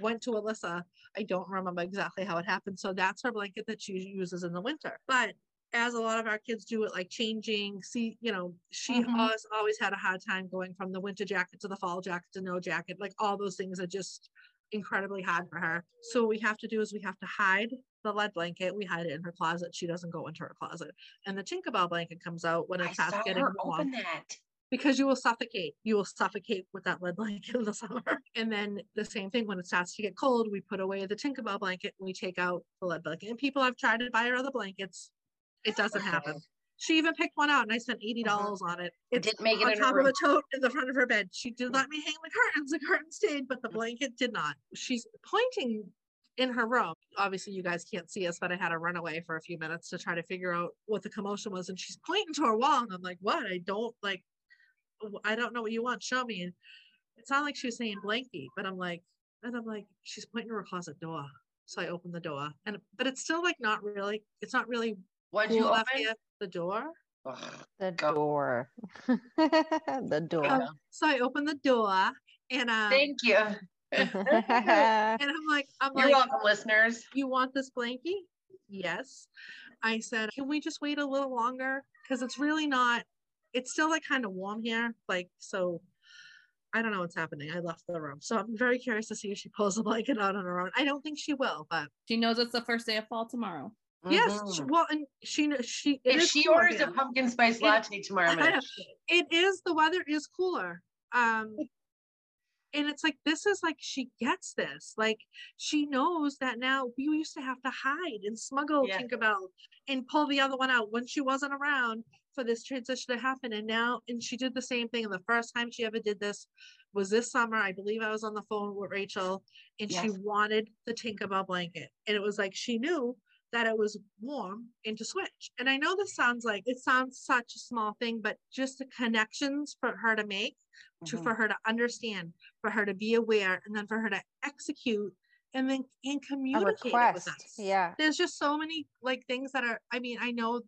Speaker 3: went to Alyssa. I don't remember exactly how it happened. So that's her blanket that she uses in the winter. But as a lot of our kids do it, like changing, see, you know, she
Speaker 1: Mhm.
Speaker 3: always always had a hard time going from the winter jacket to the fall jacket to no jacket. Like all those things are just incredibly hard for her. So what we have to do is we have to hide the lead blanket. We hide it in her closet. She doesn't go into her closet. And the Tinkerbell blanket comes out when
Speaker 1: I
Speaker 3: it starts
Speaker 1: saw
Speaker 3: getting
Speaker 1: her
Speaker 3: warm
Speaker 1: open that.
Speaker 3: because you will suffocate. You will suffocate with that lead blanket in the summer. And then the same thing when it starts to get cold, we put away the Tinkerbell blanket and we take out the lead blanket. And people have tried to buy her other blankets. It doesn't happen. She even picked one out and I spent eighty uh-huh. dollars on it. It
Speaker 1: Didn't make it
Speaker 3: on top of a tote in the front of her bed. She did mm. let me hang the curtains. The curtain stayed, but the mm. blanket did not. She's pointing in her room. Obviously, you guys can't see us, but I had to run away for a few minutes to try to figure out what the commotion was. And she's pointing to her wall. And I'm like, what? I don't like, I don't know what you want. Show me. And it sounded like she was saying blankie, but I'm like, and I'm like, she's pointing to her closet door. So I opened the door. And but it's still like not really, it's not really
Speaker 1: What'd you open?
Speaker 3: The door.
Speaker 1: Ugh,
Speaker 4: The
Speaker 1: Go.
Speaker 4: door. the door.
Speaker 1: Yeah.
Speaker 3: So I opened the door and um
Speaker 1: Thank you.
Speaker 3: and I'm like, I'm
Speaker 1: You're
Speaker 3: like,
Speaker 1: welcome, listeners.
Speaker 3: you want this blankie? Yes. I said, can we just wait a little longer? Because it's really not, it's still like kind of warm here. Like, so I don't know what's happening. I left the room. So I'm very curious to see if she pulls the blanket out on her own. I don't think she will, but
Speaker 2: She knows it's the first day of fall tomorrow.
Speaker 3: Yes. she-
Speaker 1: Mhm.
Speaker 3: well, and she, she,
Speaker 1: If she orders a pumpkin spice
Speaker 3: It-
Speaker 1: latte tomorrow, I'm
Speaker 3: it is the weather is cooler um and it's like this is like she gets this like she knows that now we used to have to hide and smuggle
Speaker 1: Yeah.
Speaker 3: tinkerbell and pull the other one out when she wasn't around for this transition to happen and now and she did the same thing and the first time she ever did this was this summer i believe i was on the phone with rachel and she wanted the tinkerbell blanket and it was like she knew that it was warm and to switch. And I know this sounds like it sounds such a small thing, but just the connections for her to make, to
Speaker 1: Mhm.
Speaker 3: for her to understand, for her to be aware, and then for her to execute and then and communicate it with us.
Speaker 4: Yeah.
Speaker 3: There's just so many like things that are, I mean, I know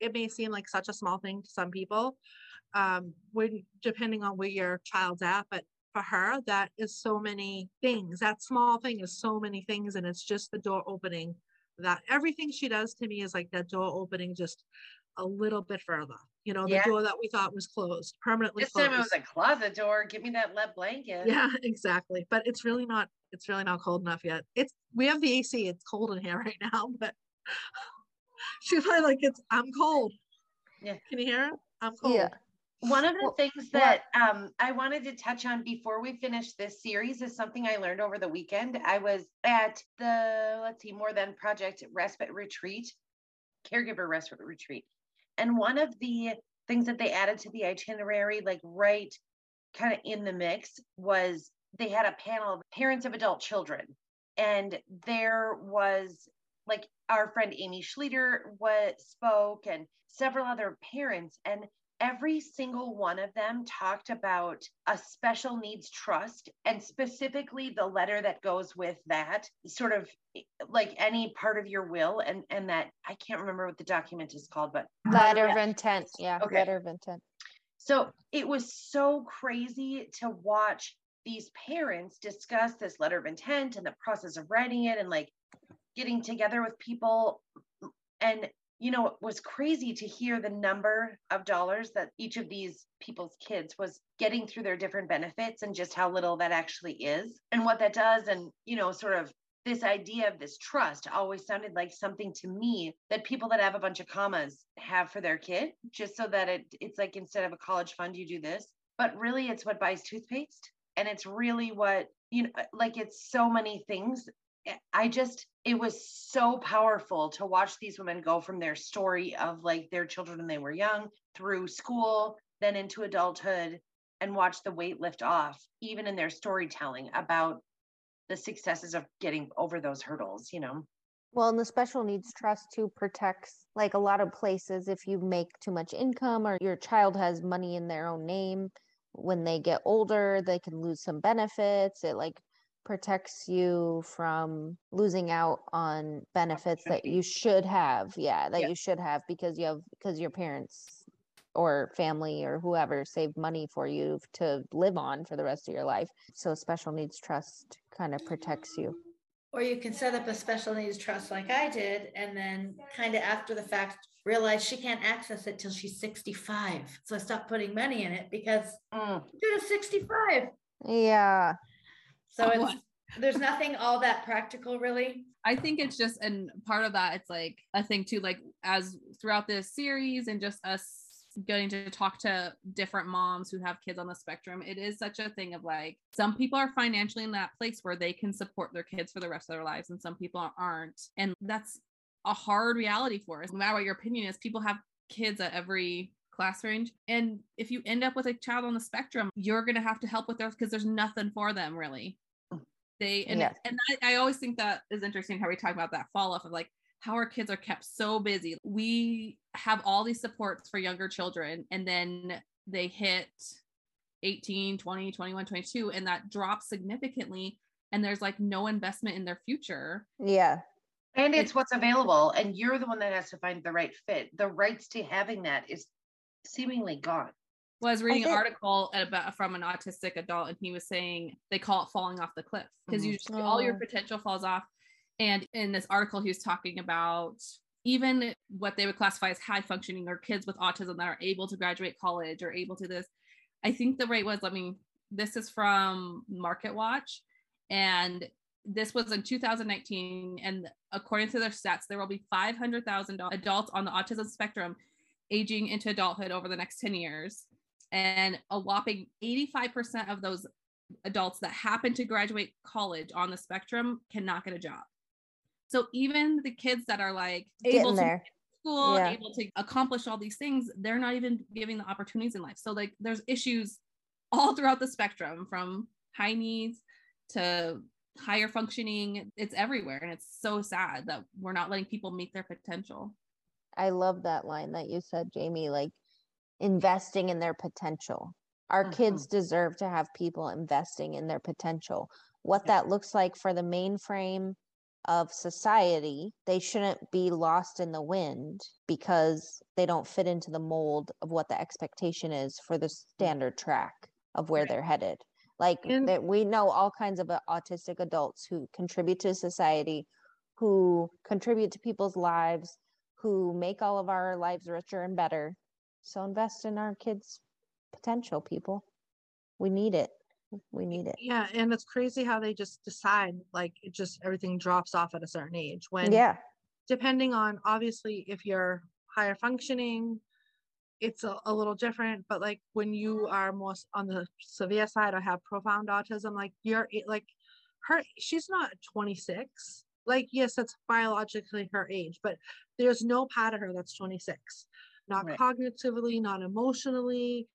Speaker 3: it may seem like such a small thing to some people. Um, when depending on where your child's at, but for her, that is so many things. That small thing is so many things, and it's just the door opening that everything she does to me is like that door opening just a little bit further. You know, the
Speaker 1: Yeah.
Speaker 3: door that we thought was closed, permanently
Speaker 1: This time it was a closet door. Give me that lead blanket.
Speaker 3: yeah, exactly. But it's really not it's really not cold enough yet. It's we have the AC, it's cold in here right now, but she's probably like it's I'm cold.
Speaker 1: Yeah.
Speaker 3: Can you hear it? I'm cold.
Speaker 4: Yeah.
Speaker 1: One of the
Speaker 4: Well,
Speaker 1: things that um, I wanted to touch on before we finish this series is something I learned over the weekend. I was at the, let's see, More Than Project Respite Retreat, Caregiver Respite Retreat. And one of the things that they added to the itinerary, like right kind of in the mix, was they had a panel of parents of adult children. And there was like our friend Amy Schluter was spoke and several other parents. And every single one of them talked about a special needs trust and specifically the letter that goes with that sort of eh, like any part of your will and and that i can't remember what the document is called but
Speaker 4: Letter
Speaker 1: Yeah.
Speaker 4: of intent. Yeah.
Speaker 1: Okay.
Speaker 4: Letter of intent.
Speaker 1: so it was so crazy to watch these parents discuss this letter of intent and the process of writing it and like getting together with people and you know, it was crazy to hear the number of dollars that each of these people's kids was getting through their different benefits and just how little that actually is and what that does. And, you know, sort of this idea of this trust always sounded like something to me that people that have a bunch of commas have for their kid, just so that it it's like instead of a college fund, you do this. But really, it's what buys toothpaste. And it's really what, you know, like it's so many things I just, it was so powerful to watch these women go from their story of like their children when they were young through school, then into adulthood, and watch the weight lift off, even in their storytelling about the successes of getting over those hurdles, you know?
Speaker 4: Well, and the special needs trust too protects like a lot of places if you make too much income or your child has money in their own name when they get older they can lose some benefits it like protects you from losing out on benefits that you should have yeah that you should have because you have because your parents or family or whoever saved money for you to live on for the rest of your life so special needs trust kind of protects you
Speaker 5: or you can set up a special needs trust like I did, and then kind of after the fact realize she can't access it till she's 65. So I stopped putting money in it because mm. you're 65.
Speaker 4: Yeah.
Speaker 5: So oh, it's there's nothing all that practical really.
Speaker 2: I think it's just and part of that it's like a thing too like as throughout this series and just us getting to talk to different moms who have kids on the spectrum it is such a thing of like some people are financially in that place where they can support their kids for the rest of their lives and some people aren't and that's a hard reality for us no matter what your opinion is people have kids at every class range. And if you end up with a child on the spectrum, you're going to have to help with theirs because there's nothing for them really. Mm. They and yes. and I, I always think that is interesting how we talk about that fall off of like how our kids are kept so busy. We have all these supports for younger children and then they hit 18, 20, 21, 22 and that drops significantly and there's like no investment in their future.
Speaker 4: Yeah.
Speaker 1: And it's what's available and you're the one that has to find the right fit. The rights to having that is seemingly gone.
Speaker 2: Well, I was reading an article about from an autistic adult, and he was saying they call it falling off the cliff because mm-hmm. you just, oh. all your potential falls off. And in this article, he was talking about even what they would classify as high functioning or kids with autism that are able to graduate college or able to this. I think the rate was, let me, this is from Market Watch, and this was in 2019. And according to their stats, there will be 500,000 adults on the autism spectrum aging into adulthood over the next 10 years and a whopping 85% of those adults that happen to graduate college on the spectrum cannot get a job. So even the kids that are like
Speaker 4: Getting
Speaker 2: able
Speaker 4: there.
Speaker 2: to school, yeah. able to accomplish all these things, they're not even giving the opportunities in life. So like there's issues all throughout the spectrum from high needs to higher functioning. It's everywhere. And it's so sad that we're not letting people meet their potential.
Speaker 4: I love that line that you said, Jamie. Like investing in their potential. Our mm-hmm. kids deserve to have people investing in their potential. What that looks like for the mainframe of society, they shouldn't be lost in the wind because they don't fit into the mold of what the expectation is for the standard track of where they're headed. Like and- that we know all kinds of uh, autistic adults who contribute to society, who contribute to people's lives, who make all of our lives richer and better so invest in our kids' potential, people. We need it. We need it.
Speaker 3: Yeah. And it's crazy how they just decide like it just everything drops off at a certain age when,
Speaker 4: yeah,
Speaker 3: depending on obviously if you're higher functioning, it's a, a little different. But like when you are more on the severe side or have profound autism, like you're like her, she's not 26 like yes that's biologically her age but there's no part of her that's 26 not right. cognitively, not emotionally,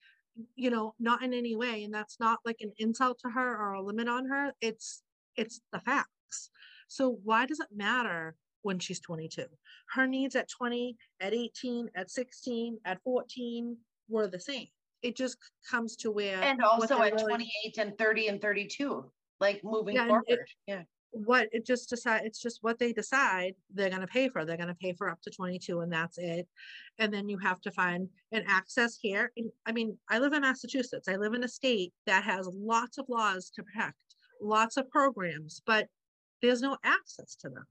Speaker 3: you know, not in any way. And that's not like an insult to her or a limit on her. It's it's the facts. So why does it matter when she's 22? Her needs at 20, at 18, at 16, at 14 were the same. It just comes to where
Speaker 1: and also at really, 28 and 30 and 32, like moving yeah, forward. It, yeah
Speaker 3: what it just decide it's just what they decide they're going to pay for they're going to pay for up to 22 and that's it and then you have to find an access here i mean i live in massachusetts i live in a state that has lots of laws to protect lots of programs but there's no access to them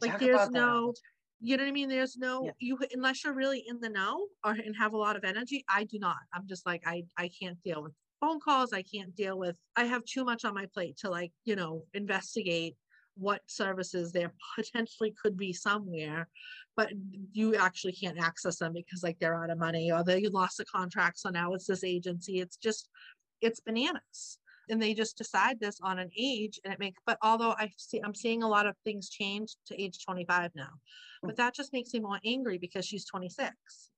Speaker 3: Like there's no, you know what I mean? There's no
Speaker 1: Yeah.
Speaker 3: you unless you're really in the know or and have a lot of energy. I do not. I'm just like I I can't deal with phone calls. I can't deal with. I have too much on my plate to like you know investigate what services there potentially could be somewhere, but you actually can't access them because like they're out of money or they lost a contract, so now it's this agency. It's just it's bananas and they just decide this on an age and it makes but although i see i'm seeing a lot of things change to age 25 now but that just makes me more angry because she's 26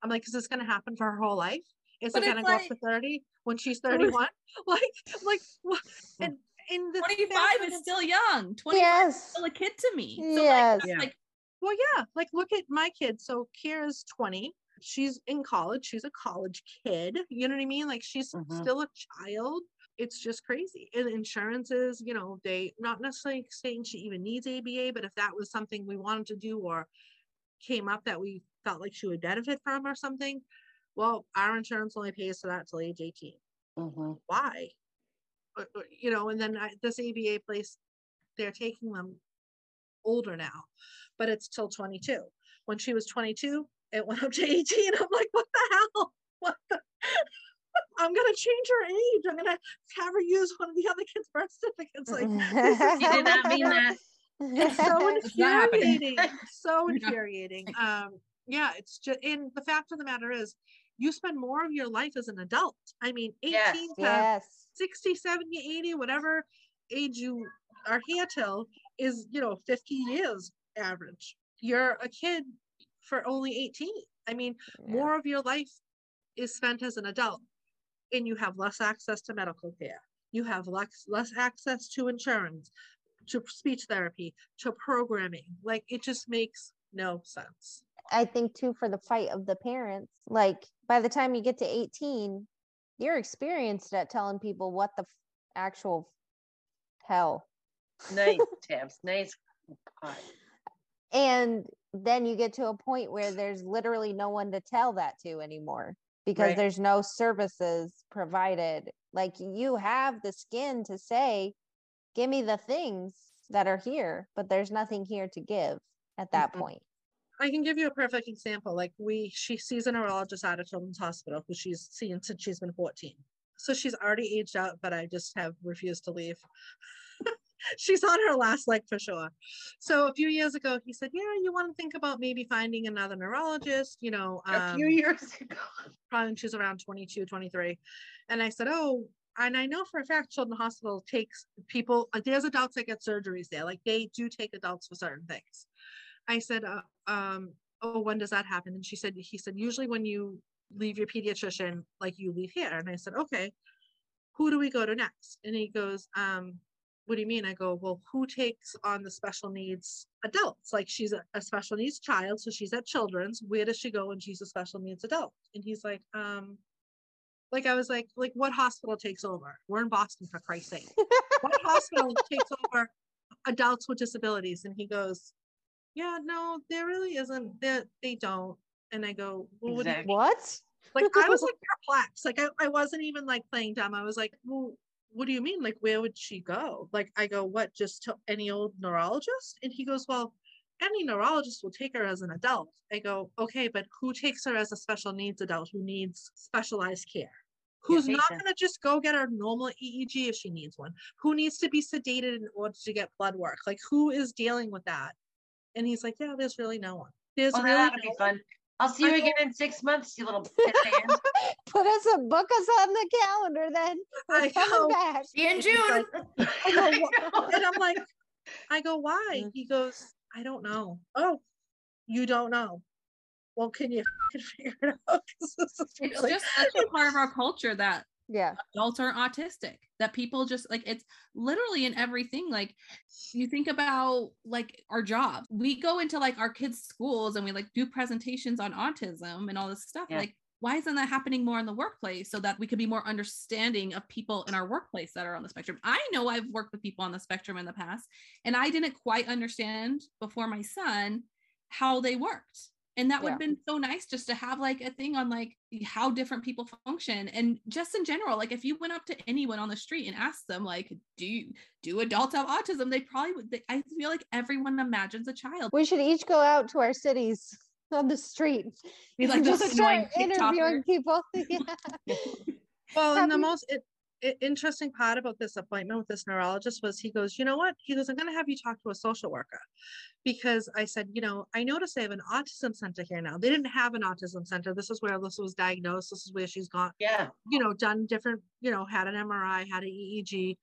Speaker 3: i'm like is this going to happen for her whole life is
Speaker 2: But
Speaker 3: it going to
Speaker 2: it's
Speaker 3: go up to 30 when she's 31 like like what and in the
Speaker 2: 25 is still young. 25 is still a kid to me. So
Speaker 4: Yes.
Speaker 2: like,
Speaker 1: Yeah.
Speaker 2: like
Speaker 3: well yeah like look at my kid. So kira's 20 she's in college. She's a college kid. You know what i mean? Like she's
Speaker 1: Mhm.
Speaker 3: still a child. It's just crazy. And insurances you know they not necessarily saying she even needs aba but if that was something we wanted to do or came up that we felt like she would benefit from or something well our insurance only pays for that till age 18
Speaker 1: Mhm.
Speaker 3: why? You know and then I, this aba place they're taking them older now but it's till 22 when she was 22 it went up to 18 i'm like what the hell? What the i'm gonna change her age. I'm gonna have her use one of the other kids birth certificates. Like this is
Speaker 1: You did not mean that.
Speaker 3: it's so
Speaker 2: It's not happening.
Speaker 3: infuriating. So infuriating. Um yeah it's just and the fact of the matter is you spend more of your life as an adult i mean 18
Speaker 1: Yes.
Speaker 3: to
Speaker 4: yes.
Speaker 3: 60 70 80 whatever age you are here till is you know 50 years average you're a kid for only 18 i mean
Speaker 4: Yeah.
Speaker 3: more of your life is spent as an adult and you have less access to medical care you have less less access to insurance to speech therapy to programming like it just makes no sense
Speaker 4: I think too for the fight of the parents, like by the time you get to 18, you're experienced at telling people what the f- actual hell.
Speaker 1: Nice tabs. Nice.
Speaker 4: And then you get to a point where there's literally no one to tell that to anymore because
Speaker 1: Right.
Speaker 4: there's no services provided. Like you have the skin to say, give me the things that are here, but there's nothing here to give at that
Speaker 1: Mhm.
Speaker 4: point.
Speaker 3: I can give you a perfect example. Like we, she sees a neurologist at a children's hospital who she's seen since she's been 14. So she's already aged out, but I just have refused to leave. she's on her last leg for sure. So a few years ago, he said, "Yeah, you want to think about maybe finding another neurologist." You know,
Speaker 1: A few
Speaker 3: um,
Speaker 1: years ago.
Speaker 3: probably when she's around 22, 23. And I said, Oh, and I know for a fact Children's Hospital takes people, there's adults that get surgeries there. Like they do take adults for certain things. I said, uh, um, Oh, when does that happen? And she said, He said, Usually when you leave your pediatrician, like you leave here. And I said, Okay, who do we go to next? And he goes, um, what do you mean? I go, well, who takes on the special needs adults? Like she's a, a special needs child, so she's at children's. Where does she go when she's a special needs adult? And he's like, um, like I was like, like what hospital takes over? We're in Boston for Christ's sake. what hospital takes over adults with disabilities? And he goes, yeah, no, there really isn't. That they don't. And I go, well, what
Speaker 1: Exactly.
Speaker 4: What?
Speaker 3: like I was like perplexed. Like I, I wasn't even like playing dumb. I was like, well, what do you mean? Like, where would she go? Like, I go, what, just to any old neurologist? And he goes, well, any neurologist will take her as an adult. I go, okay, but who takes her as a special needs adult who needs specialized care? Who's not going to just go get her normal EEG if she needs one? Who needs to be sedated in order to get blood work? Like, who is dealing with that? And he's like, yeah, there's really no one. There's
Speaker 1: Well,
Speaker 3: really
Speaker 1: that'll
Speaker 3: no
Speaker 1: be
Speaker 3: one."
Speaker 1: fun. I'll see you
Speaker 3: I
Speaker 1: again in six months, you little pit hand.
Speaker 4: Put us a book us on the calendar then. We're
Speaker 3: I
Speaker 4: coming
Speaker 3: know.
Speaker 4: back.
Speaker 5: See you in June.
Speaker 3: like, I go, "Wha-" and I'm like, I go, why?
Speaker 4: Mm.
Speaker 3: He goes, I don't know. Oh, you don't know. Well, can you figure it out? this is
Speaker 2: it's just such a part of our culture that
Speaker 4: Yeah.
Speaker 2: adults are autistic that people just like it's literally in everything like you think about like our jobs we go into like our kids schools and we like do presentations on autism and all this stuff
Speaker 1: Yeah.
Speaker 2: like why isn't that happening more in the workplace so that we could be more understanding of people in our workplace that are on the spectrum i know i've worked with people on the spectrum in the past and i didn't quite understand before my son how they worked And that would
Speaker 4: Yeah.
Speaker 2: have been so nice just to have like a thing on like how different people function and just in general. Like if you went up to anyone on the street and asked them, like, do you do adults have autism? They probably would. They, I feel like everyone imagines a child.
Speaker 4: We should each go out to our cities on the street.
Speaker 2: Be like
Speaker 4: and just
Speaker 2: annoying
Speaker 4: start interviewing people. Yeah.
Speaker 3: Well, and the most it, i- interesting part about this appointment with this neurologist was he goes, you know what? He goes, I'm going to have you talk to a social worker because I said, you know, I noticed they have an autism center here now. They didn't have an autism center. This is where Alyssa was diagnosed. This is where she's gone,
Speaker 1: Yeah.
Speaker 3: you know, done different, you know, had an MRI, had an EEG,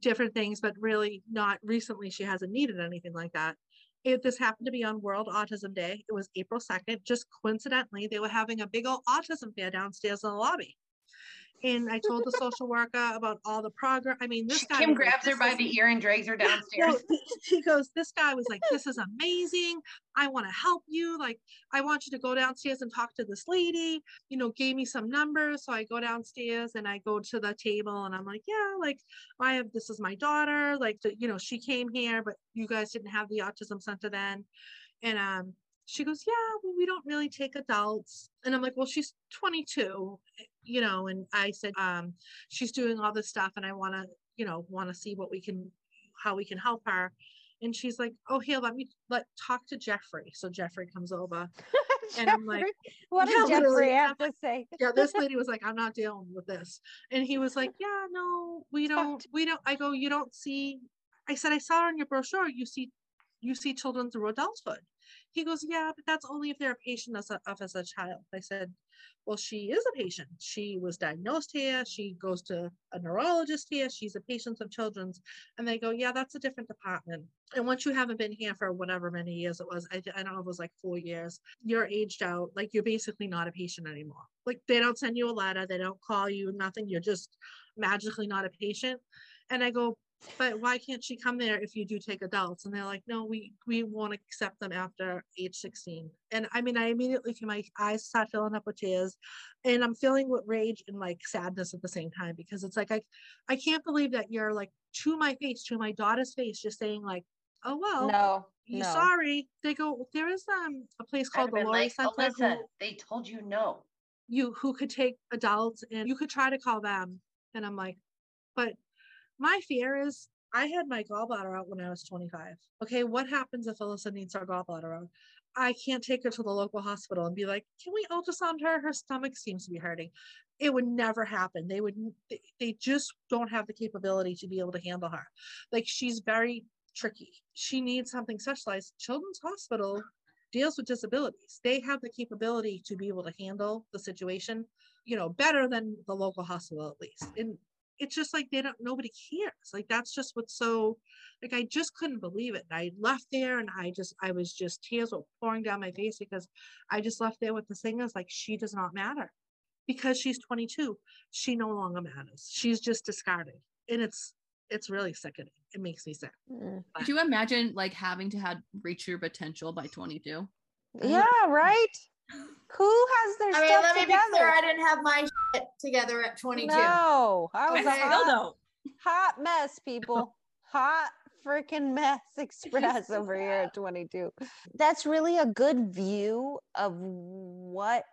Speaker 3: different things, but really not recently. She hasn't needed anything like that. It, this happened to be on World Autism Day. It was April 2nd. Just coincidentally, they were having a big old autism fair downstairs in the lobby. And I told the social worker about all the progress. I mean, this guy
Speaker 1: Kim
Speaker 3: was like,
Speaker 1: grabs her by the ear and drags her
Speaker 3: no,
Speaker 1: downstairs.
Speaker 3: he goes, this guy was like, this is amazing. I want to help you. Like, I want you to go downstairs and talk to this lady, you know, gave me some numbers. So I go downstairs and I go to the table and I'm like, yeah, like I have, this is my daughter. Like, the, you know, she came here, but you guys didn't have the autism center then. And, um, she goes, yeah, well, we don't really take adults. And I'm like, well, she's 22, you know, and I said, um, she's doing all this stuff and I want to, you know, want to see what we can, how we can help her. And she's like, oh, here, let me let talk to Jeffrey. So Jeffrey comes over. And I'm like,
Speaker 4: what
Speaker 3: yeah,
Speaker 4: did
Speaker 3: literally,
Speaker 4: Jeffrey have to say?
Speaker 3: yeah, this lady was like, I'm not dealing with this. And he was like, yeah, no, we don't, we don't, I go, you don't see, I said, I saw her on your brochure, you see, you see children through adulthood. He goes, yeah, but that's only if they're a patient as a, of as a child. I said, well, she is a patient. She was diagnosed here. She goes to a neurologist here. She's a patient of children's. And they go, yeah, that's a different department. And once you haven't been here for whatever many years it was, I, I don't know it was like four years, you're aged out. Like you're basically not a patient anymore. Like they don't send you a letter. They don't call you, nothing. You're just magically not a patient. And I go, but why can't she come there if you do take adults? And they're like, no, we we won't accept them after age 16. And I mean, I immediately my eyes start filling up with tears, and I'm feeling with rage and like sadness at the same time because it's like I I can't believe that you're like to my face, to my daughter's face, just saying like, oh well,
Speaker 4: No,
Speaker 3: you
Speaker 4: no.
Speaker 3: sorry. They go, there is um a place called the Lurie
Speaker 1: like,
Speaker 3: Center
Speaker 1: Alyssa,
Speaker 3: who-
Speaker 1: they told you no.
Speaker 3: you who could take adults and you could try to call them. And I'm like, but my fear is I had my gallbladder out when I was 25. Okay, what happens if Alyssa needs her gallbladder out? I can't take her to the local hospital and be like, can we ultrasound her? Her stomach seems to be hurting. It would never happen. They would—they they just don't have the capability to be able to handle her. Like she's very tricky. She needs something specialized. Children's Hospital deals with disabilities. They have the capability to be able to handle the situation, you know, better than the local hospital at least. And it's just like they don't nobody cares. Like that's just what's so like I just couldn't believe it. I left there and I just I was just tears were pouring down my face because I just left there with the thing is like she does not matter. Because she's 22, she no longer matters. She's just discarded. And it's it's really sickening. It makes me sick.
Speaker 4: Mm.
Speaker 2: Could you imagine like having to have reach your potential by 22?
Speaker 4: Yeah, right. Who has their
Speaker 5: I mean,
Speaker 4: stuff
Speaker 5: let me
Speaker 4: together?
Speaker 5: be clear. I didn't have my shit together at 22.
Speaker 4: No, I was
Speaker 2: I
Speaker 4: a
Speaker 2: still
Speaker 4: hot,
Speaker 2: don't.
Speaker 4: hot mess, people. hot freaking mess express over here at 22. That's really a good view of what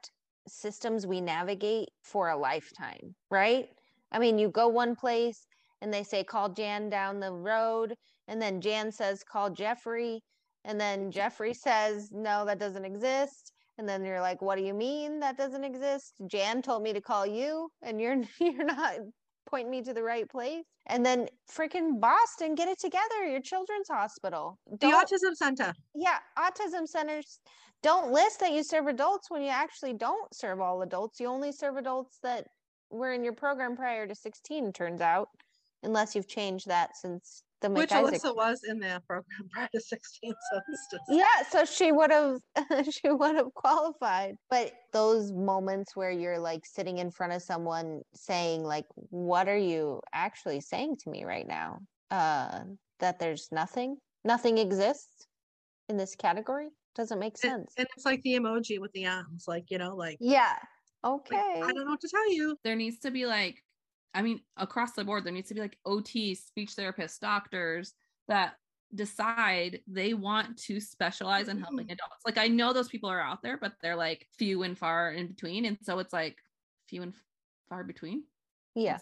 Speaker 4: systems we navigate for a lifetime, right? I mean, you go one place and they say call Jan down the road, and then Jan says call Jeffrey, and then mm-hmm. Jeffrey says no, that doesn't exist. And then you're like, what do you mean that doesn't exist? Jan told me to call you, and you're you're not pointing me to the right place. And then freaking Boston, get it together. Your children's hospital.
Speaker 3: The
Speaker 4: Don't-
Speaker 3: autism center.
Speaker 4: yeah, autism centers don't list that you serve adults when you actually don't serve all adults. You only serve adults that were in your program prior to 16, turns out, unless you've changed that since the
Speaker 3: Which
Speaker 4: McIsaac.
Speaker 3: Alyssa was in that program prior to 16. So
Speaker 4: Yeah, so she would have she would have qualified. But those moments where you're like sitting in front of someone saying like what are you actually saying to me right now? Uh that there's nothing, nothing exists in this category doesn't make sense.
Speaker 3: and it's like the emoji with the arms, like you know, like,
Speaker 4: yeah.
Speaker 3: like,
Speaker 4: Okay.
Speaker 3: I don't know what to tell you.
Speaker 2: There needs to be like, I mean, across the board, there needs to be like OT, speech therapists, doctors that decide they want to specialize in helping mm. adults. Like I know those people are out there, but they're like few and far in between. And so it's like few and far between.
Speaker 4: Yeah.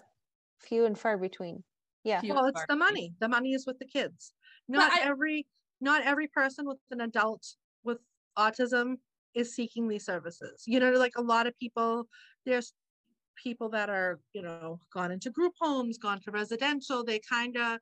Speaker 4: Few and far between. Yeah.
Speaker 2: Few
Speaker 3: Well, it's
Speaker 2: far
Speaker 3: the
Speaker 2: between.
Speaker 3: money. The money is with the kids. Not
Speaker 2: I-
Speaker 3: every not every person with an adult with autism is seeking these services. You know, like a lot of people, there's people that are, you know, gone into group homes, gone to residential, they kind of,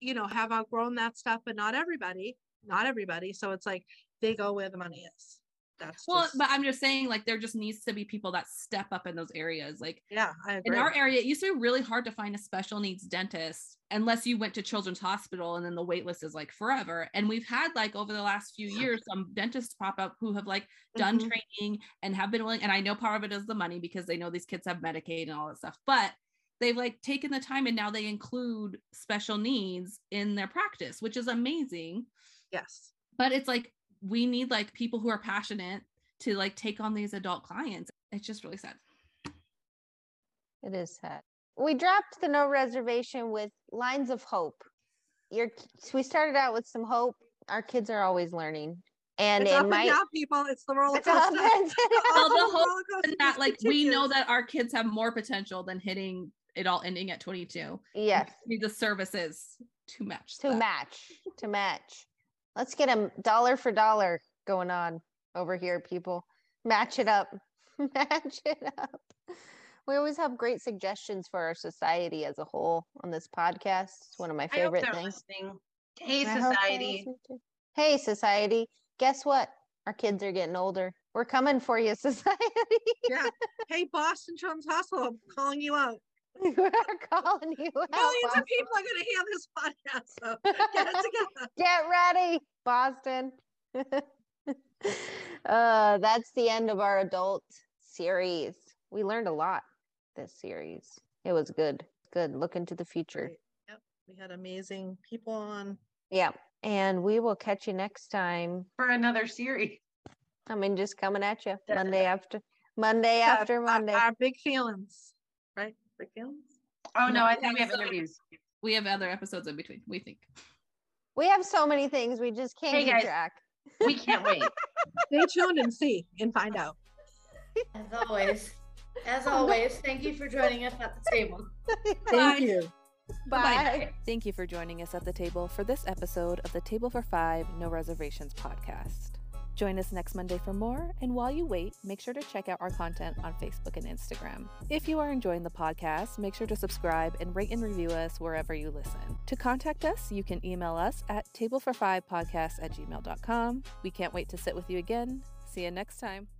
Speaker 3: you know, have outgrown that stuff, but not everybody, not everybody. So it's like they go where the money is. That's
Speaker 2: Well,
Speaker 3: just-
Speaker 2: but I'm just saying, like, there just needs to be people that step up in those areas. Like
Speaker 3: yeah,
Speaker 2: in our area, it used to be really hard to find a special needs dentist unless you went to Children's Hospital, and then the wait list is like forever. And we've had like over the last few years some dentists pop up who have like done
Speaker 3: Mhm.
Speaker 2: training and have been willing. And I know part of it is the money because they know these kids have Medicaid and all that stuff, but they've like taken the time and now they include special needs in their practice, which is amazing.
Speaker 3: yes.
Speaker 2: But it's like we need like people who are passionate to like take on these adult clients. It's just really sad.
Speaker 4: It is sad. We dropped the no reservation with lines of hope. Your k- so we started out with some hope. Our kids are always learning, and
Speaker 3: it's
Speaker 4: it
Speaker 3: up and
Speaker 4: might.
Speaker 3: down, people. It's the roller
Speaker 4: It's up
Speaker 3: coaster.
Speaker 4: and
Speaker 2: Well, the
Speaker 3: The
Speaker 2: hope
Speaker 3: roller coaster
Speaker 2: and that
Speaker 3: just
Speaker 2: like we know that our kids have more potential than hitting it all ending at 22
Speaker 4: yes,
Speaker 2: We need the services to match
Speaker 4: to
Speaker 2: that.
Speaker 4: match, to match. Let's get a dollar for dollar going on over here, people. Match it up, match it up. We always have great suggestions for our society as a whole on this podcast. It's one of my favorite things.
Speaker 1: listening. Hey, society.
Speaker 4: Hey, society. Guess what? Our kids are getting older. We're coming for you, society.
Speaker 3: yeah. Hey, Boston Children's Hospital, I'm calling you out.
Speaker 4: We're calling you out.
Speaker 3: Millions
Speaker 4: Boston.
Speaker 3: of people are going to hear this podcast. So get it together.
Speaker 4: Get ready, Boston. uh, that's the end of our adult series. We learned a lot this series. It was good. Good. Look into the future.
Speaker 3: Great. Yep. We had amazing people on.
Speaker 4: Yeah. And we will catch you next time.
Speaker 1: For another series.
Speaker 4: I mean, just coming at you Monday after Monday
Speaker 3: Yeah,
Speaker 4: after
Speaker 3: our-
Speaker 4: Monday.
Speaker 3: Our, big feelings, right? Big feelings.
Speaker 1: Oh no,
Speaker 2: No,
Speaker 1: I think we have
Speaker 2: so-
Speaker 1: interviews.
Speaker 2: we have other episodes in between we think
Speaker 4: we have so many things we just can't
Speaker 1: Hey,
Speaker 4: keep
Speaker 1: guys.
Speaker 4: track.
Speaker 1: We can't wait.
Speaker 3: Stay tuned and see and find out.
Speaker 5: As always, as oh, always, thank you for joining us at the table.
Speaker 3: Thank you.
Speaker 4: Bye.
Speaker 6: Thank you for joining us at the table for this episode of the Table for Five No Reservations podcast. Join us next Monday for more, and while you wait, make sure to check out our content on Facebook and Instagram. If you are enjoying the podcast, make sure to subscribe and rate and review us wherever you listen. To contact us, you can email us at tablefor5podcast at gmail.com. We can't wait to sit with you again. See you next time.